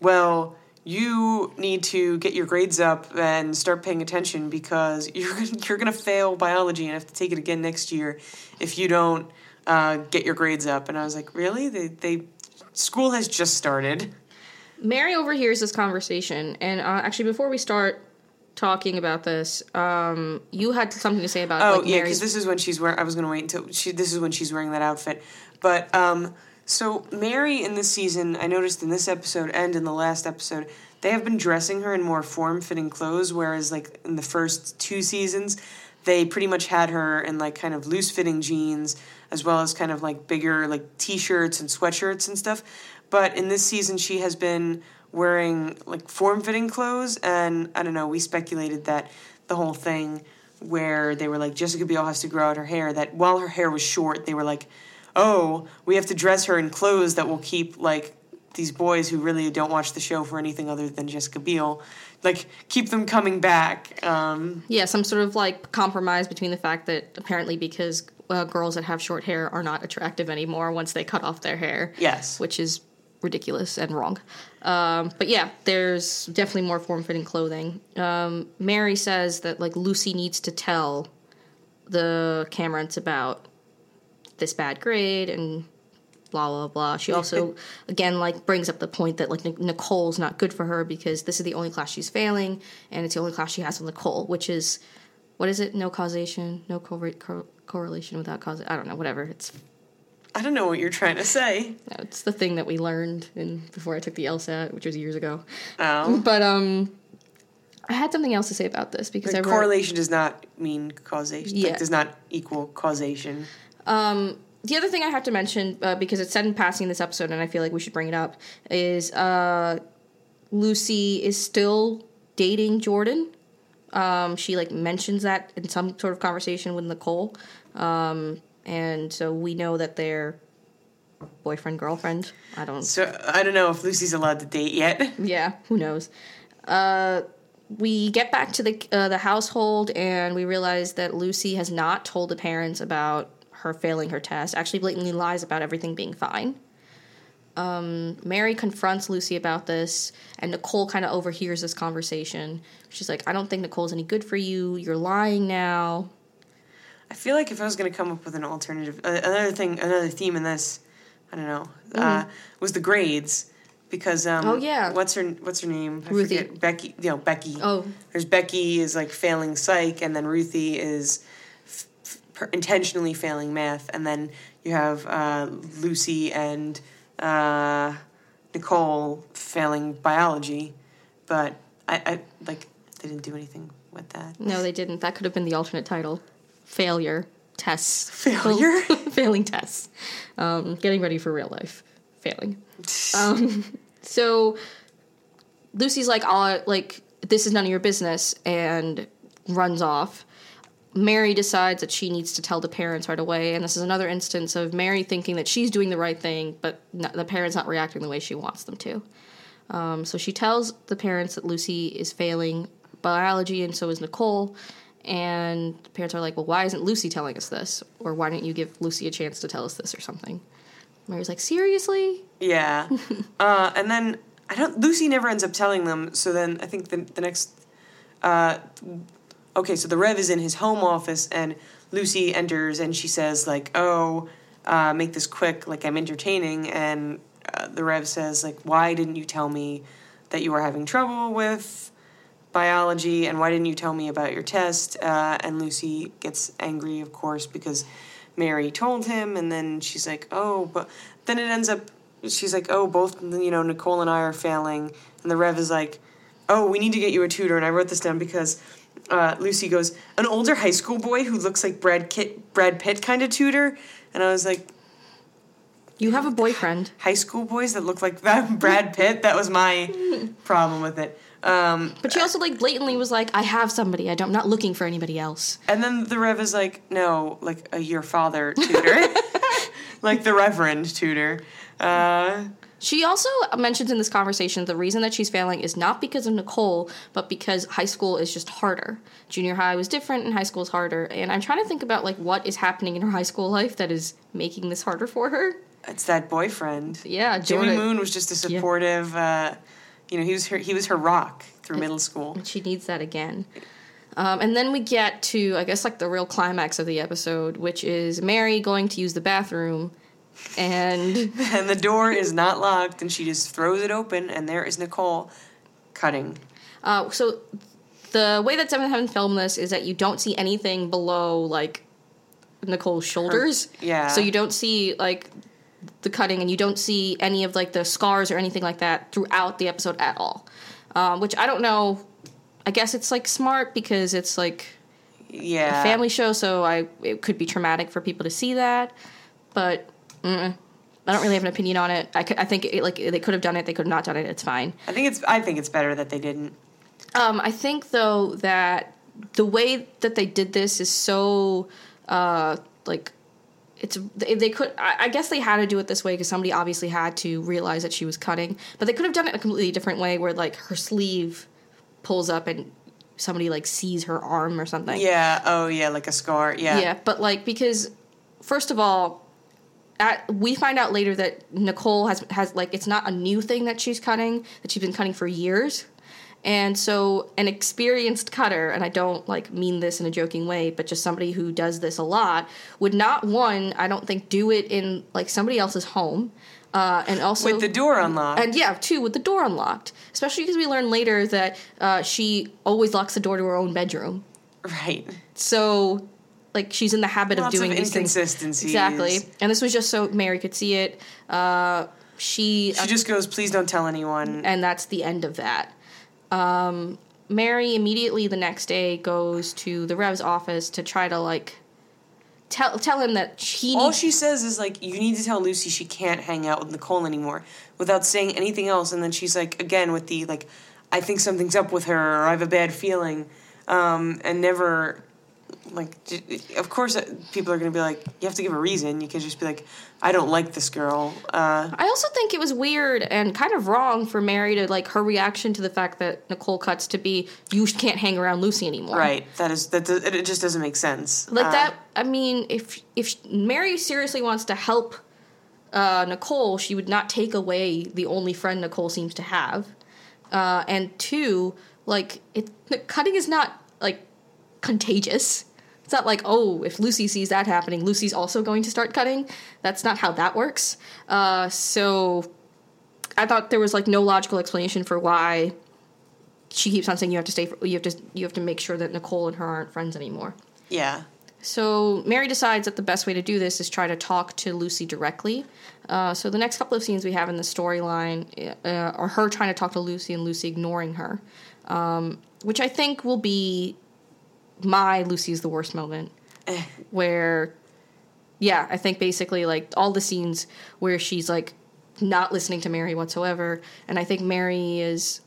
B: "Well." You need to get your grades up and start paying attention because you're you're gonna fail biology and have to take it again next year if you don't uh, get your grades up. And I was like, really? They they school has just started.
A: Mary overhears this conversation, and uh, actually, before we start talking about this, um, you had something to say about
B: Oh
A: like
B: yeah, because this is when she's wearing. I was gonna wait until she. This is when she's wearing that outfit. But um, so Mary in this season, I noticed in this episode and in the last episode, they have been dressing her in more form-fitting clothes, whereas like in the first two seasons, they pretty much had her in like kind of loose-fitting jeans as well as kind of like bigger like t-shirts and sweatshirts and stuff. But in this season, she has been wearing like form-fitting clothes, and I don't know. We speculated that the whole thing where they were like Jessica Biel has to grow out her hair. That while her hair was short, they were like, "Oh, we have to dress her in clothes that will keep like these boys who really don't watch the show for anything other than Jessica Biel, like keep them coming back." Um,
A: yeah some sort of like compromise between the fact that apparently because uh, girls that have short hair are not attractive anymore once they cut off their hair.
B: yes,
A: which is ridiculous and wrong. Um, but yeah, there's definitely more form-fitting clothing. Um, Mary says that like Lucy needs to tell the Camdens about this bad grade and blah blah blah. She also again like brings up the point that like Nic- Nicole's not good for her because this is the only class she's failing and it's the only class she has with Nicole, which is what is it? No causation, no co- co- correlation without cause. I don't know. Whatever. It's
B: I don't know what you're trying to say.
A: no, it's the thing that we learned in before I took the LSAT, which was years ago.
B: Um,
A: But um, I had something else to say about this because I wrote,
B: correlation does not mean causation.
A: Yeah.
B: Like, does not equal causation.
A: um, the other thing I have to mention uh, because it's said in passing in this episode, and I feel like we should bring it up is uh, Lucy is still dating Jordan. Um, she like mentions that in some sort of conversation with Nicole, um, and so we know that they're boyfriend girlfriend. I don't.
B: So I don't know if Lucy's allowed to date yet.
A: Yeah, who knows? Uh, we get back to the uh, the household and we realize that Lucy has not told the parents about her failing her test. Actually, blatantly lies about everything being fine. Um, Mary confronts Lucy about this, and Nicole kind of overhears this conversation. She's like, "I don't think Nicole's any good for you. You're lying now."
B: I feel like if I was going to come up with an alternative, uh, another thing, another theme in this, I don't know, uh, was the grades. Because um.
A: Oh, yeah.
B: what's her what's her name? I
A: Ruthie.
B: forget. Becky. You know Becky.
A: Oh.
B: there's Becky is like failing psych, and then Ruthie is f- f- intentionally failing math, and then you have uh, Lucy and uh, Nicole failing biology, but I, I like they didn't do anything with that.
A: No, they didn't. That could have been the alternate title: failure tests.
B: Failure?
A: failing tests. Um, getting ready for real life. Failing. Um, so Lucy's like, "I'll like this is none of your business," and runs off. Mary decides that she needs to tell the parents right away, and this is another instance of Mary thinking that she's doing the right thing, but no, the parents not reacting the way she wants them to. Um, so she tells the parents that Lucy is failing biology, and so is Nicole. And the parents are like, "Well, why isn't Lucy telling us this? Or why didn't you give Lucy a chance to tell us this, or something?" Mary's like, "Seriously?
B: Yeah. uh, and then I don't. Lucy never ends up telling them. So then I think the the next. Uh, okay, so the Rev is in his home office, and Lucy enters, and she says like, "Oh, uh, make this quick. Like I'm entertaining." And uh, the Rev says like, "Why didn't you tell me that you were having trouble with?" biology and why didn't you tell me about your test uh, and lucy gets angry of course because mary told him and then she's like oh but then it ends up she's like oh both you know nicole and i are failing and the rev is like oh we need to get you a tutor and i wrote this down because uh, lucy goes an older high school boy who looks like brad, Kit, brad pitt kind of tutor and i was like
A: You have a boyfriend."
B: high school boys that look like that brad pitt that was my problem with it um,
A: But she also like blatantly was like, "I have somebody. I don't, I'm not looking for anybody else."
B: And then the Rev is like, no, like a your father tutor. like the Reverend tutor. Uh,
A: She also mentions in this conversation the reason that she's failing is not because of Nicole, but because high school is just harder. Junior high was different and high school is harder. And I'm trying to think about like what is happening in her high school life that is making this harder for her.
B: it's that boyfriend.
A: Yeah,
B: Jimmy
A: Jordan.
B: Moon was just a supportive. Uh, you know, he was her. He was her rock through middle school.
A: She needs that again. Um, and then we get to, I guess, like the real climax of the episode, which is Mary going to use the bathroom, and
B: And the door is not locked, and she just throws it open, and there is Nicole cutting.
A: uh, so the way that Seventh Heaven filmed this is that you don't see anything below like Nicole's shoulders.
B: yeah.
A: So you don't see like the cutting, and you don't see any of like the scars or anything like that throughout the episode at all. Um, which I don't know. I guess it's like smart because it's like
B: Yeah.
A: family show, so I it could be traumatic for people to see that. But mm, I don't really have an opinion on it. I, could, I think it, like they could have done it, they could have not done it. It's fine.
B: I think it's. I think it's better that they didn't.
A: Um, I think though that the way that they did this is so uh, like it's they, they could I, I guess they had to do it this way because somebody obviously had to realize that she was cutting, but they could have done it a completely different way where like her sleeve pulls up and somebody like sees her arm or something.
B: Yeah. Oh, yeah. Like a scar. Yeah.
A: Yeah, but like because first of all, at, we find out later that Nicole has has like it's not a new thing that she's cutting that she's been cutting for years. And so an experienced cutter, and I don't like mean this in a joking way, but just somebody who does this a lot would not one, I don't think do it in like somebody else's home. Uh, and also
B: With the door unlocked.
A: and yeah, two with the door unlocked. Especially because we learn later that uh, she always locks the door to her own bedroom.
B: right.
A: So, like, she's in the habit
B: Lots
A: of doing
B: of
A: these things.
B: inconsistencies.
A: Exactly. And this was just so Mary could see it. Uh, she,
B: She just goes, "Please don't tell anyone."
A: and that's the end of that. Um, Mary immediately the next day goes to the Rev's office to try to like tell tell him that he
B: All she says is like, "You need to tell Lucy she can't hang out with Nicole anymore," without saying anything else. And then she's like, again with the like, "I think something's up with her," or "I have a bad feeling," um, and never like. Of course, uh, people are gonna be like, "You have to give a reason." You can't just be like, "I don't like this girl." Uh,
A: I also think it was weird and kind of wrong for Mary to like her reaction to the fact that Nicole cuts to be you can't hang around Lucy anymore.
B: right. That is that. does- It it just doesn't make sense.
A: Like
B: Uh,
A: that. I mean, if if Mary seriously wants to help uh, Nicole, she would not take away the only friend Nicole seems to have. Uh, and two, like it, cutting is not like contagious. It's not like oh, if Lucy sees that happening, Lucy's also going to start cutting. That's not how that works. Uh, so I thought there was like no logical explanation for why she keeps on saying you have to stay. For, you have to you have to make sure that Nicole and her aren't friends anymore.
B: Yeah.
A: So Mary decides that the best way to do this is try to talk to Lucy directly. Uh, so the next couple of scenes we have in the storyline uh, are her trying to talk to Lucy and Lucy ignoring her, um, which I think will be my Lucy's the worst moment, where, yeah, I think basically like all the scenes where she's like not listening to Mary whatsoever, and I think Mary is,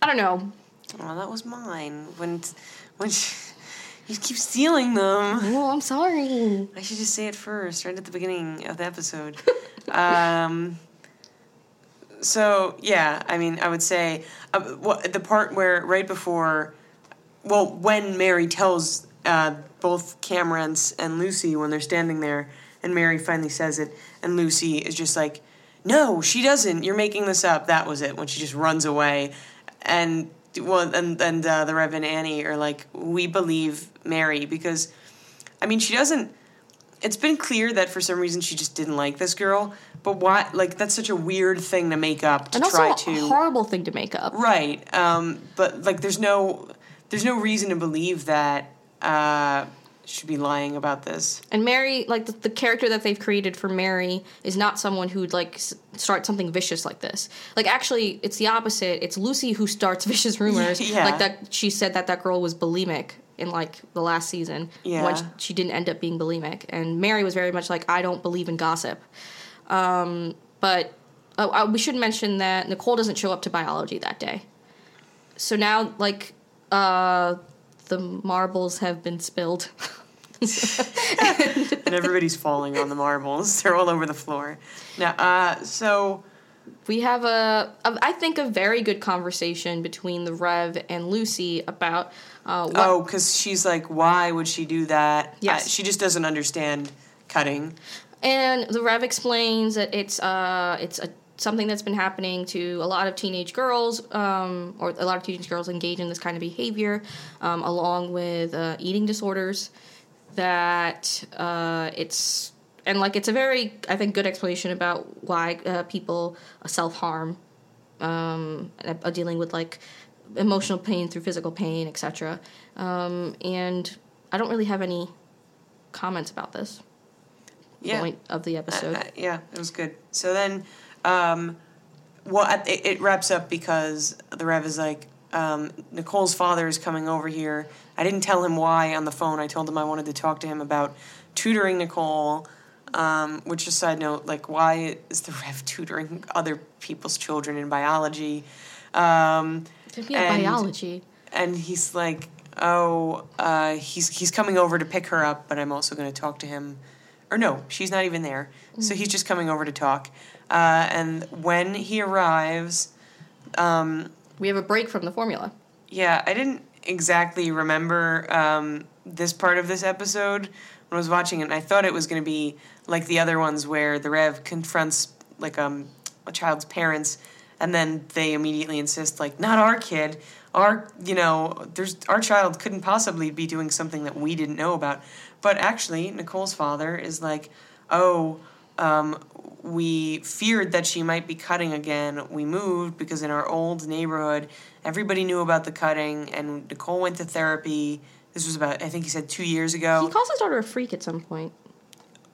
A: I don't know,
B: Oh, that was mine. When when she, you keep stealing them.
A: oh I'm sorry.
B: I should just say it first, right at the beginning of the episode. um, so yeah, I mean, I would say uh, what, the part where right before, well, when Mary tells uh, both Camdens and Lucy when they're standing there, and Mary finally says it, and Lucy is just like, "No, she doesn't. You're making this up." That was it when she just runs away, and well, and and uh, the Reverend Annie are like, "We believe Mary because." I mean, she doesn't. It's been clear that for some reason she just didn't like this girl, but why? Like that's such a weird thing to make up to
A: And also
B: try
A: a
B: to
A: horrible thing to make up.
B: right. Um, but like, there's no, there's no reason to believe that uh, should be lying about this.
A: And Mary, like the, the character that they've created for Mary, is not someone who'd like s- start something vicious like this. Like actually, it's the opposite. It's Lucy who starts vicious rumors.
B: Yeah.
A: Like that, she said that that girl was bulimic in like the last season.
B: Yeah.
A: When she, didn't end up being bulimic, and Mary was very much like, I don't believe in gossip. Um, but oh, uh, we should mention that Nicole doesn't show up to biology that day. So now, like, uh, the marbles have been spilled.
B: and everybody's falling on the marbles. They're all over the floor. Now, uh, so
A: we have a, a, I think, a very good conversation between the Rev and Lucy about. Uh, what,
B: oh, because she's like, why would she do that?
A: Yes.
B: Uh, she just doesn't understand cutting.
A: And the Rev explains that it's uh it's a something that's been happening to a lot of teenage girls, um, or a lot of teenage girls engage in this kind of behavior, um, along with uh, eating disorders. That uh, it's and like it's a very I think good explanation about why uh, people self harm, um, uh, dealing with like emotional pain through physical pain, etc. Um, and I don't really have any comments about this
B: Yeah.
A: point of the episode.
B: Uh, uh, yeah, it was good. So then, um, well, it, it wraps up because the Rev is like, um, Nicole's father is coming over here. I didn't tell him why on the phone. I told him I wanted to talk to him about tutoring Nicole. Um, which, a side note, like, why is the Rev tutoring other people's children in biology? Um,
A: a
B: and-
A: biology.
B: and he's like, "Oh, uh, he's he's coming over to pick her up, but I'm also going to talk to him." Or no, she's not even there, so he's just coming over to talk. Uh, and when he arrives,
A: We have a break from the formula.
B: yeah, I didn't exactly remember um, this part of this episode when I was watching it. And I thought it was going to be like the other ones where the Rev confronts like um, a child's parents, and then they immediately insist like, "Not our kid. Our you know, there's our child couldn't possibly be doing something that we didn't know about." But actually, Nicole's father is like, "Oh." Um, we feared that she might be cutting again. We moved because in our old neighborhood, everybody knew about the cutting, and Nicole went to therapy. This was about, I think he said two years ago.
A: He calls his daughter a freak at some point.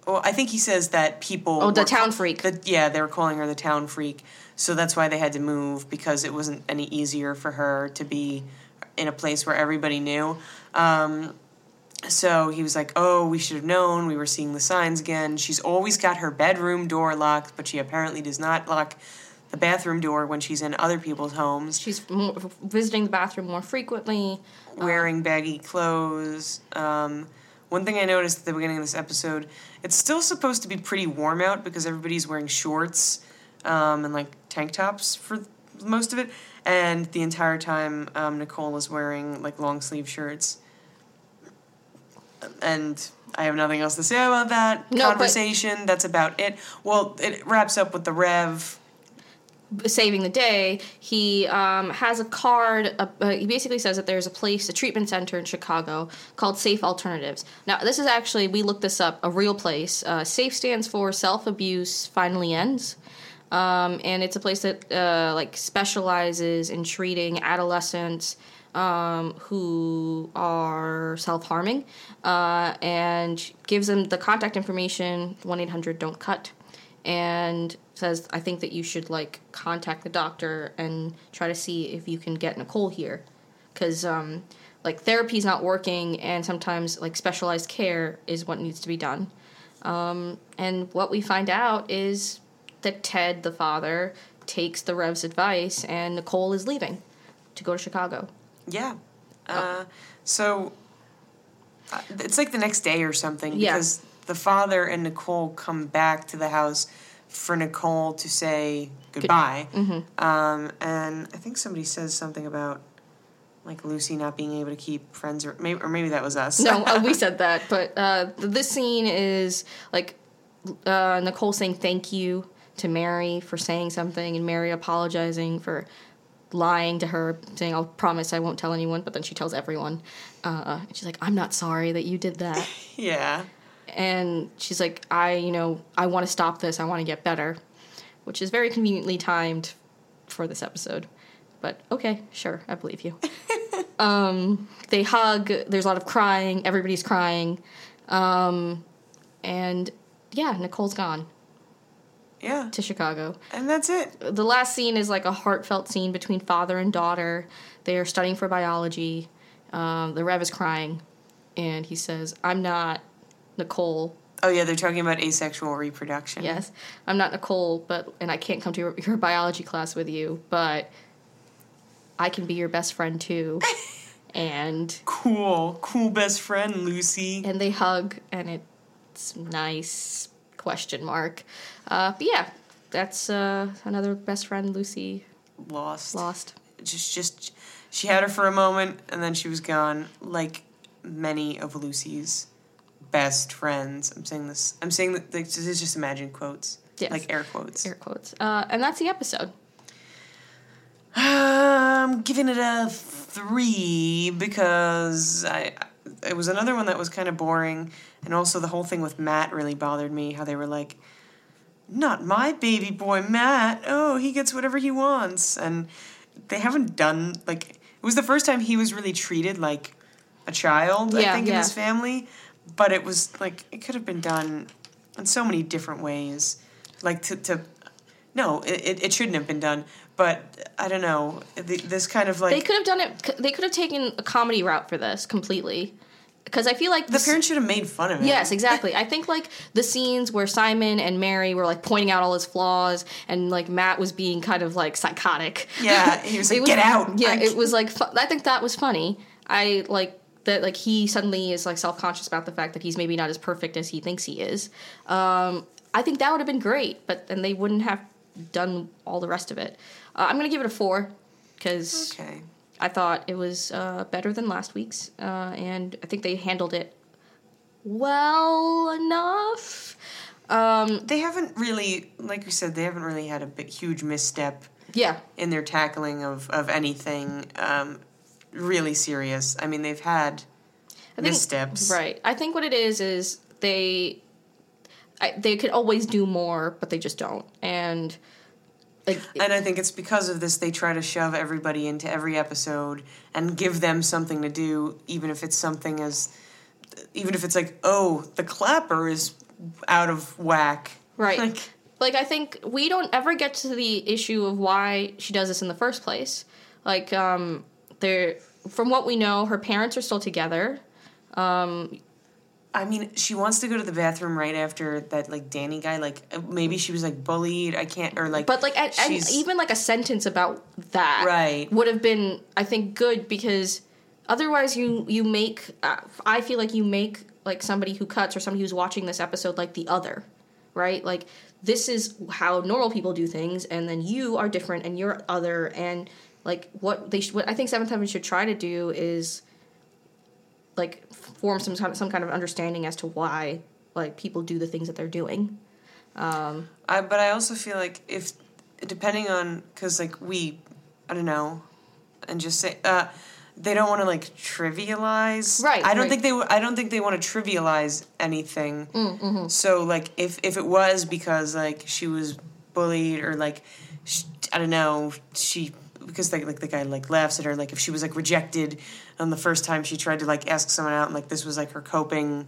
B: Well, I think he says that people.
A: Oh, the town freak.
B: That, yeah, they were calling her the town freak. So that's why they had to move because it wasn't any easier for her to be in a place where everybody knew. Um, so he was like, "Oh, we should have known. We were seeing the signs again. She's always got her bedroom door locked, but she apparently does not lock the bathroom door when she's in other people's homes.
A: She's more, visiting the bathroom more frequently.
B: wearing baggy clothes. Um, one thing I noticed at the beginning of this episode, it's still supposed to be pretty warm out because everybody's wearing shorts um, and like tank tops for most of it, and the entire time um, Nicole is wearing like long sleeve shirts. And I have nothing else to say about that
A: No,
B: conversation. That's about it. Well, it wraps up with the Rev.
A: saving the day, he um, has a card. Uh, uh, he basically says that there's a place, a treatment center in Chicago called Safe Alternatives. Now, this is actually, we looked this up, a real place. Uh, Safe stands for Self Abuse Finally Ends. Um, and it's a place that uh, like specializes in treating adolescents um, who are self harming uh, and gives them the contact information 1 800 Don't Cut and says, I think that you should like contact the doctor and try to see if you can get Nicole here. Because um, like therapy's not working and sometimes like specialized care is what needs to be done. Um, and what we find out is that Ted, the father, takes the Rev's advice and Nicole is leaving to go to Chicago.
B: Yeah. Uh, so uh, it's like the next day or something
A: Yeah.
B: because the father and Nicole come back to the house for Nicole to say goodbye.
A: Mm-hmm.
B: Um, and I think somebody says something about like Lucy not being able to keep friends, or maybe, or maybe that was us.
A: No, uh, we said that, but uh, this scene is like uh, Nicole saying thank you to Mary for saying something, and Mary apologizing for lying to her, saying I'll promise I won't tell anyone, but then she tells everyone. Uh, and she's like, I'm not sorry that you did that,
B: yeah.
A: and she's like, I, you know, I want to stop this. I want to get better, which is very conveniently timed for this episode. But okay, sure, I believe you. um, they hug. There's a lot of crying. Everybody's crying, um, and yeah, Nicole's gone
B: Yeah.
A: to Chicago.
B: And that's it.
A: The last scene is like a heartfelt scene between father and daughter. They are studying for biology. Um, the Rev is crying, and he says, "I'm not Nicole.
B: Oh, yeah, they're talking about asexual reproduction.
A: Yes, I'm not Nicole, but and I can't come to your, your biology class with you, but I can be your best friend too." and
B: Cool, cool best friend, Lucy.
A: and they hug and it's nice question mark uh, but yeah that's uh, another best friend lucy
B: Lost.
A: lost
B: Just, just, she had her for a moment, and then she was gone. Like many of Lucy's best friends. I'm saying this. I'm saying that. This is just imagine quotes.
A: Yes.
B: Like air quotes.
A: air quotes uh, and that's the episode
B: I'm giving it a three because I it was another one that was kind of boring, and also the whole thing with Matt really bothered me. How they were like, "Not my baby boy, Matt. Oh, he gets whatever he wants," and they haven't done like it was the first time he was really treated like a child. I
A: Yeah,
B: think in his family, but it was like it could have been done in so many different ways. Like to to no, it, it shouldn't have been done. But I don't know. This kind of like
A: they could have done it they could have taken a comedy route for this completely because i feel like
B: the
A: this-
B: parents should have made fun of it.
A: Yes, exactly. I think like the scenes where Simon and Mary were like pointing out all his flaws, and like Matt was being kind of like psychotic.
B: Yeah, he was like, "Get out!"
A: Yeah, it was like fu- I think that was funny. I like that like he suddenly is like self conscious about the fact that he's maybe not as perfect as he thinks he is. Um, I think that would have been great, but then they wouldn't have done all the rest of it. Uh, I'm gonna give it a four because
B: Okay.
A: I thought it was uh, better than last week's, uh, and I think they handled it well enough. Um,
B: They haven't really, like you said, they haven't really had a big, huge misstep
A: yeah,
B: in their tackling of of anything um, really serious. I mean, they've had
A: I think,
B: missteps.
A: Right. I think what it is is they I, they could always do more, but they just don't. And like
B: And I think it's because of this they try to shove everybody into every episode and give them something to do, even if it's something as, even if it's like, oh, the clapper is out of whack.
A: right.
B: Like,
A: like I think we don't ever get to the issue of why she does this in the first place. Like um there from what we know, her parents are still together.
B: I mean, she wants to go to the bathroom right after that, like Danny guy. Like uh, maybe she was like bullied. I can't, or like,
A: But like, and, and even like a sentence about that,
B: Right.
A: would have been, I think, good because otherwise, you you make. Uh, I feel like you make like somebody who cuts or somebody who's watching this episode like the other, right? Like this is how normal people do things, and then you are different, and you're other, and like what they should, what I think Seventh Heaven should try to do is like form some kind of, some kind of understanding as to why like people do the things that they're doing.
B: Um, I, but I also feel like if, depending on, because like we, I don't know, and just say, uh, they don't want to like trivialize.
A: Right,
B: I don't
A: right.
B: think they. w- I don't think they want to trivialize anything.
A: Mm, mm-hmm.
B: So like, if if it was because like she was bullied or like, sh I don't know, she because like like the guy like laughs at her like if she was like rejected on the first time she tried to like ask someone out and like this was like her coping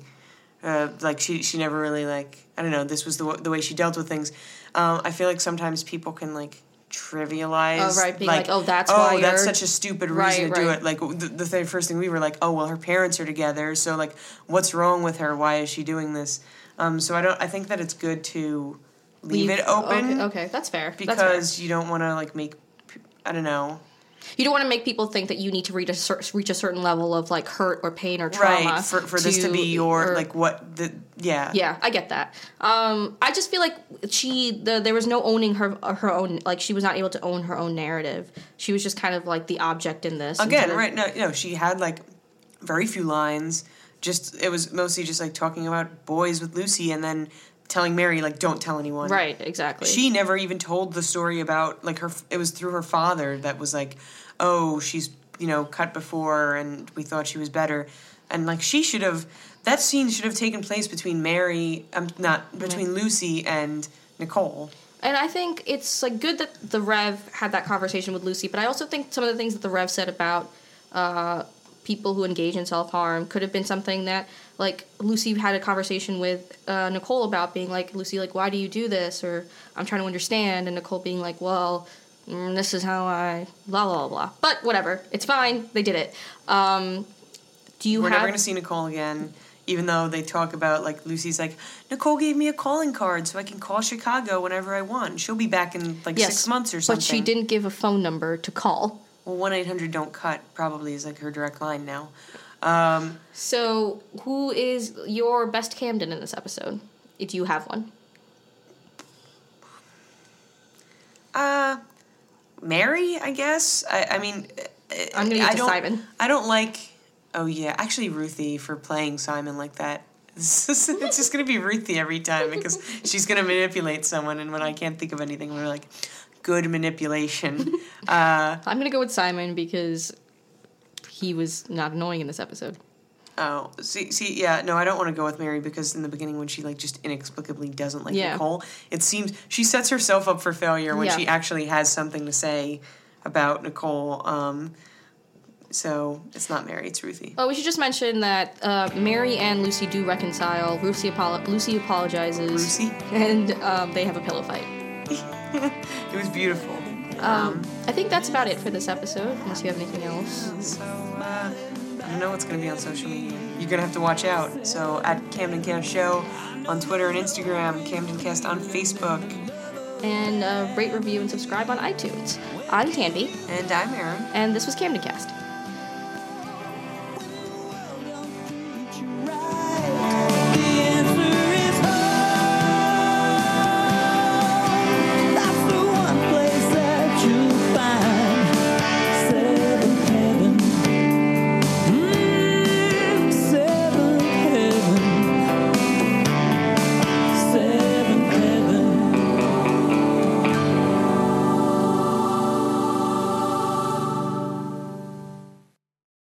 B: uh, like she she never really like I don't know this was the w- the way she dealt with things. Um, I feel like sometimes people can like trivialize.
A: Oh, right, being like, "Oh, that's why
B: that's
A: you're-"
B: such a stupid reason
A: Right,
B: to do it. Like the, the th- first thing we were like, oh well, her parents are together, so like, what's wrong with her? Why is she doing this? Um, so I don't. I think that it's good to leave, it open
A: Okay, okay, that's fair. that's fair.
B: because you don't want to like make. I don't know.
A: you don't want to make people think that you need to reach a cer- reach a certain level of like hurt or pain or trauma
B: right for for this to be your
A: or-
B: like what the yeah
A: Yeah, I get that. Um, I just feel like she the there was no owning her her own like she was not able to own her own narrative. She was just kind of like the object in this.
B: again right no no she had like very few lines just it was mostly just like talking about boys with lucy and then telling mary like don't tell anyone.
A: Right, exactly.
B: she never even told the story about like her it was through her father that was like oh she's you know cut before and we thought she was better. And like she should have that scene should have taken place between mary um not between lucy and nicole.
A: And I think it's like good that the Rev had that conversation with Lucy, but I also think some of the things that the Rev said about uh, people who engage in self harm could have been something that like Lucy had a conversation with uh, Nicole about being like Lucy like why do you do this? Or I'm trying to understand. And Nicole being like well mm, this is how I blah blah blah blah. But whatever. It's fine. They did it. Um, do you
B: we're
A: have
B: never going to see nicole again even though they talk about like lucy's like nicole gave me a calling card so i can call chicago whenever i want. She'll be back in like
A: yes,
B: six months or something
A: but she didn't give a phone number to call.
B: Well, one eight hundred don't cut probably is like her direct line now. Um,
A: So, who is your best Camden in this episode? If you have one.
B: uh, Mary, I guess. I, I mean,
A: I'm gonna
B: I
A: get to
B: don't,
A: Simon.
B: I don't like. Oh yeah, actually Ruthie for playing Simon like that. It's just, it's just gonna be Ruthie every time because she's gonna manipulate someone, and when I can't think of anything, we're like, good manipulation. Uh,
A: I'm gonna go with Simon because he was not annoying in this episode.
B: oh, see, see, yeah, no, I don't want to go with Mary because in the beginning when she like just inexplicably doesn't like
A: Yeah.
B: Nicole, it seems she sets herself up for failure when
A: Yeah.
B: she actually has something to say about Nicole. Um, so it's not Mary, it's Ruthie.
A: Oh, we should just mention that uh, Mary and Lucy do reconcile. Lucy, apolo- Lucy apologizes.
B: Lucy?
A: And um, they have a pillow fight.
B: It was beautiful.
A: Um, I think that's about it for this episode, unless you have anything else.
B: So, I don't know what's going to be on social media. You're going to have to watch out. So, at Camden Cast Show on Twitter and Instagram, Camden Cast on Facebook.
A: And uh, rate, review, and subscribe on iTunes. I'm Tanvi,
B: And I'm Aaron.
A: and this was Camden Cast.